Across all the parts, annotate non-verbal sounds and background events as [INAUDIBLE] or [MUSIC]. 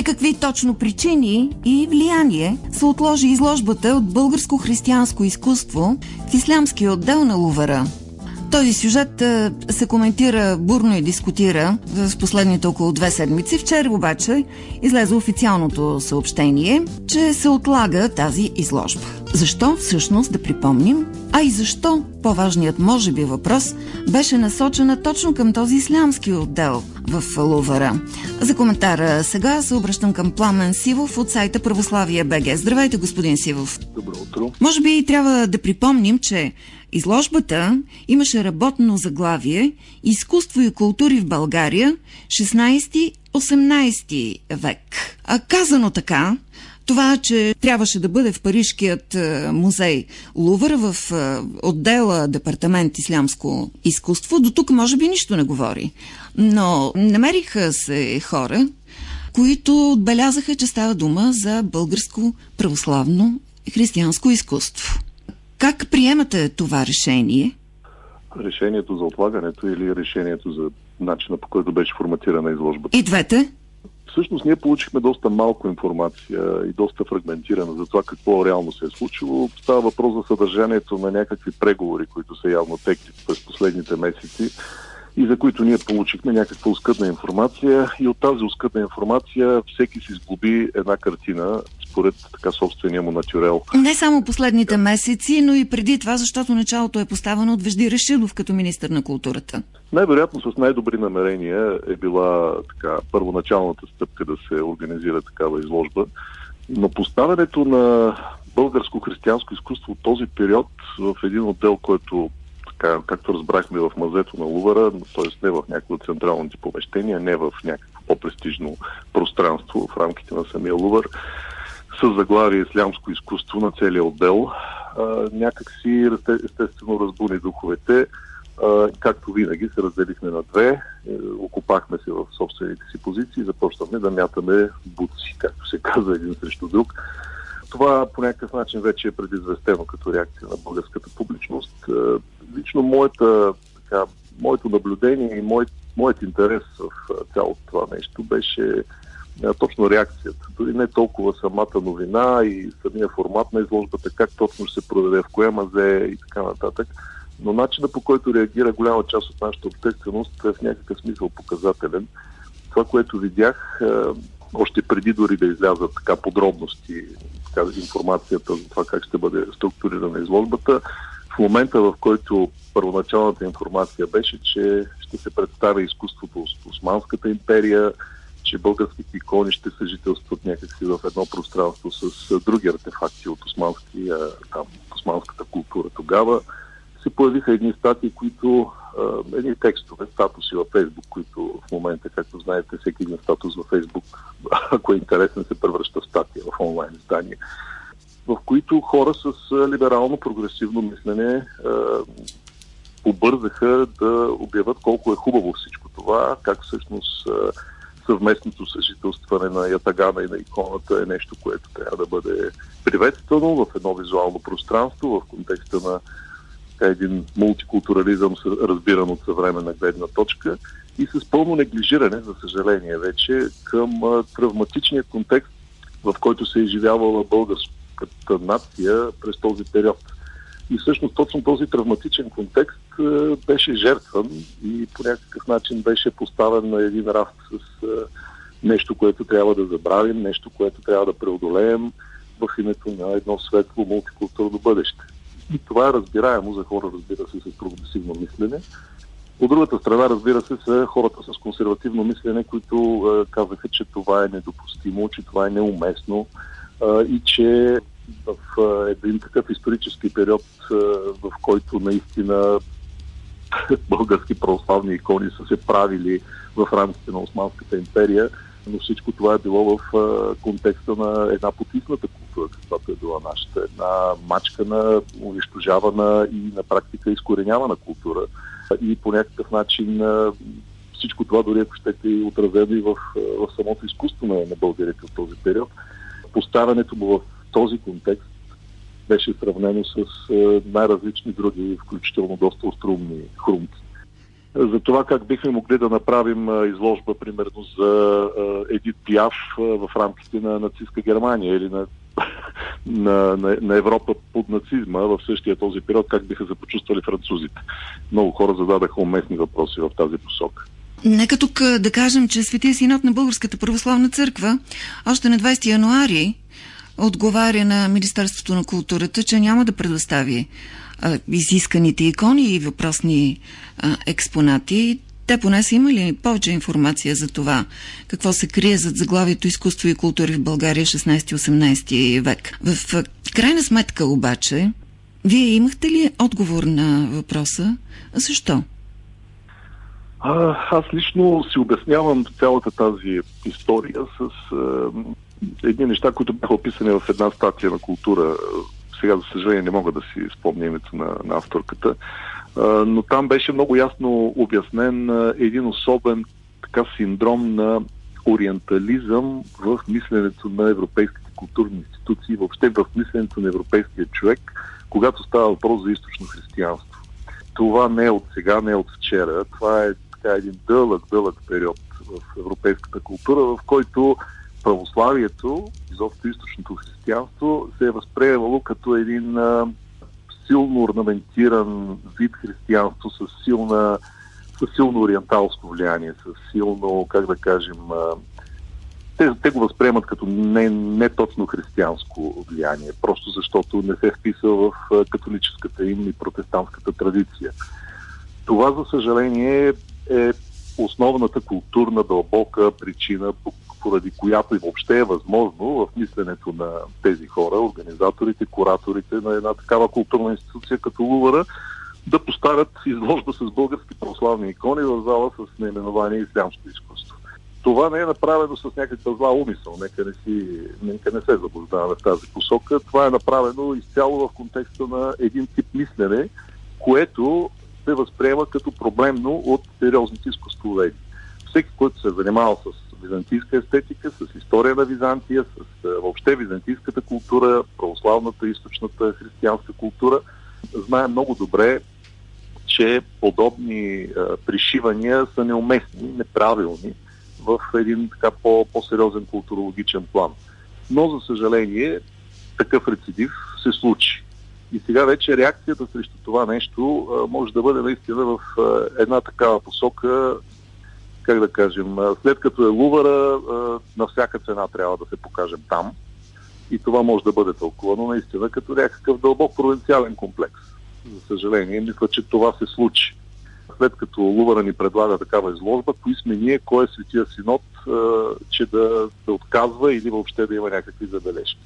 Поради какви точно причини и влияние се отложи изложбата от българско християнско изкуство в ислямския отдел на Лувара. Този сюжет се коментира бурно и дискутира в последните около две седмици. Вчера обаче излезе официалното съобщение, че се отлага тази изложба. Защо всъщност да припомним? А и защо, по-важният може би въпрос, беше насочена точно към този ислямски отдел в Лувара. За коментара сега се обръщам към Пламен Сивов от сайта Православие БГ. Здравейте, господин Сивов. Добро утро. Може би трябва да припомним, че изложбата имаше работно заглавие Изкуство и култури в България 16-18 век. А казано така, това, че трябваше да бъде в Парижкият е, музей Лувър в е, отдела Департамент Ислямско изкуство, до тук може би нищо не говори. Но намериха се хора, които отбелязаха, че става дума за българско православно християнско изкуство. Как приемате това решение? Решението за отлагането или решението за начина по който беше форматирана изложбата? И двете? Всъщност ние получихме доста малко информация и доста фрагментирана за това какво реално се е случило. Става въпрос за съдържанието на някакви преговори, които са явно текли през последните месеци и за които ние получихме някаква оскъдна информация и от тази оскъдна информация всеки си сглоби една картина според така собствения му натюрел. Не само последните месеци, но и преди това, защото началото е поставено от Вежди Решилов като министр на културата. Най-вероятно с най-добри намерения е била така, първоначалната стъпка да се организира такава изложба. Но поставянето на българско християнско изкуство от този период в един отдел, който така, както разбрахме в мазето на Лувара, т.е. не в някои от централните помещения, не в някакво по-престижно пространство в рамките на самия Лувар, с заглавие Ислямско изкуство на целия отдел. А, някак си естествено разбуни духовете. Както винаги се разделихме на две, е, окупахме се в собствените си позиции и започнахме да мятаме буци, както се казва един срещу друг. Това по някакъв начин вече е предизвестено като реакция на българската публичност. Лично моята, така, моето наблюдение и моят, моят интерес в цялото това нещо беше точно реакцията. Дори не толкова самата новина и самия формат на изложбата, как точно ще се проведе, в кое мазе и така нататък. Но начина по който реагира голяма част от нашата общественост е в някакъв смисъл показателен. Това, което видях, още преди дори да излязат така подробности, така, информацията за това как ще бъде структурирана изложбата, в момента в който първоначалната информация беше, че ще се представя изкуството от Османската империя, че българските икони ще съжителстват някакси в едно пространство с други артефакти от османски, там, османската култура тогава, се появиха едни статии, които, едни текстове, статуси във Фейсбук, които в момента, както знаете, всеки един статус във Фейсбук, [LAUGHS] ако е интересен, се превръща в статия в онлайн издание, в които хора с либерално-прогресивно мислене побързаха да обявят колко е хубаво всичко това, как всъщност съвместното съжителстване на ятагана и на иконата е нещо, което трябва да бъде приветствано в едно визуално пространство, в контекста на един мултикултурализъм, разбиран от съвременна гледна точка и с пълно неглижиране, за съжаление вече, към травматичния контекст, в който се е изживявала българската нация през този период. И всъщност точно този травматичен контекст а, беше жертван и по някакъв начин беше поставен на един рафт с а, нещо, което трябва да забравим, нещо, което трябва да преодолеем в името на едно светло мултикултурно бъдеще. И това е разбираемо за хора, разбира се, с прогресивно мислене. От другата страна, разбира се, са хората с консервативно мислене, които е, казаха, че това е недопустимо, че това е неуместно е, и че в един такъв исторически период, в който наистина [LAUGHS] български православни икони са се правили в рамките на Османската империя, но всичко това е било в контекста на една потисната култура, каквато е била нашата. Една мачкана, унищожавана и на практика изкоренявана култура. И по някакъв начин всичко това, дори ако щете, е отразено и в, в самото изкуство на, на българите от този период. Поставянето му в този контекст беше сравнено с а, най-различни други, включително доста острумни хрумки. за това как бихме могли да направим изложба, примерно, за Едит Пиаф в рамките на нацистска Германия или [LAUGHS] на, на, на Европа под нацизма в същия този период, как биха се почувствали французите. Много хора зададаха уместни въпроси в тази посока. Нека тук да кажем, че Светия синод на Българската православна църква още на 20 януари отговаря на Министерството на културата, че няма да предостави а, изисканите икони и въпросни а, експонати. Те поне са имали повече информация за това, какво се крие зад заглавието изкуство и култури в България 16-18 век. В крайна сметка обаче, вие имахте ли отговор на въпроса? Защо? А, аз лично си обяснявам цялата тази история с едни неща, които бяха описани в една статия на култура. Сега, за съжаление, не мога да си спомня името на, на авторката, но там беше много ясно обяснен един особен така синдром на ориентализъм в мисленето на европейските културни институции, въобще в мисленето на европейския човек, когато става въпрос за източно християнство. Това не е от сега, не е от вчера. Това е така един дълъг, дълъг период в европейската култура, в който православието, изобщо източното християнство, се е възприемало като един а, силно орнаментиран вид християнство с силна с силно ориенталско влияние, с силно, как да кажем, а, те, те го възприемат като не, не точно християнско влияние, просто защото не се е вписва в католическата им и протестантската традиция. Това, за съжаление, е основната културна дълбока причина, поради която и въобще е възможно в мисленето на тези хора, организаторите, кураторите на една такава културна институция като Лувара, да поставят изложба с български православни икони в зала с наименование Ислямско изкуство. Това не е направено с някаква зла умисъл, нека не, си, нека не се заблуждаваме в тази посока. Това е направено изцяло в контекста на един тип мислене, което се възприема като проблемно от сериозните изкуствоведи. Всеки, който се е занимавал с византийска естетика, с история на Византия, с въобще византийската култура, православната, източната християнска култура, знае много добре, че подобни а, пришивания са неуместни, неправилни в един така по- по-сериозен културологичен план. Но, за съжаление, такъв рецидив се случи. И сега вече реакцията срещу това нещо а, може да бъде наистина в а, една такава посока, как да кажем, след като е лувара, на всяка цена трябва да се покажем там. И това може да бъде тълкувано наистина като някакъв дълбок провинциален комплекс. За съжаление, мисля, че това се случи. След като Лувара ни предлага такава изложба, кои сме ние, кой е светия синод, че да, да отказва или въобще да има някакви забележки.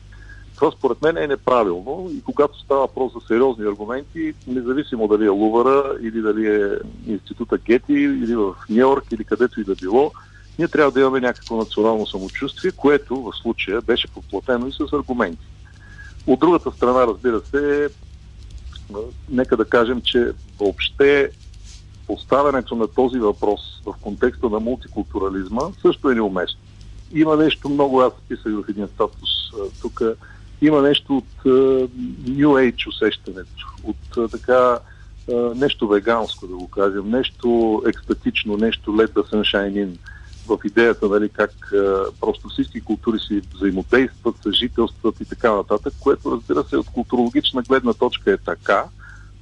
Това според мен е неправилно и когато става въпрос за сериозни аргументи, независимо дали е Лувара или дали е института Гети или в Нью-Йорк или където и да било, ние трябва да имаме някакво национално самочувствие, което в случая беше подплатено и с аргументи. От другата страна, разбира се, нека да кажем, че въобще поставянето на този въпрос в контекста на мултикултурализма също е неуместно. Има нещо много, аз писах в един статус тук, има нещо от uh, New Age усещането, от uh, така uh, нещо веганско, да го кажем, нещо екстатично, нещо Let the sunshine in. В идеята, нали, как uh, просто всички култури си взаимодействат, съжителстват и така нататък, което разбира се от културологична гледна точка е така,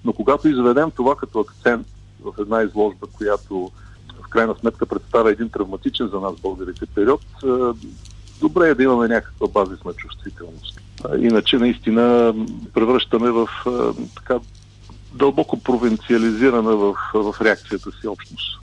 но когато изведем това като акцент в една изложба, която в крайна сметка представя един травматичен за нас българите период, добре е да имаме някаква базисна чувствителност. Иначе наистина превръщаме в така дълбоко провинциализирана в, в реакцията си общност.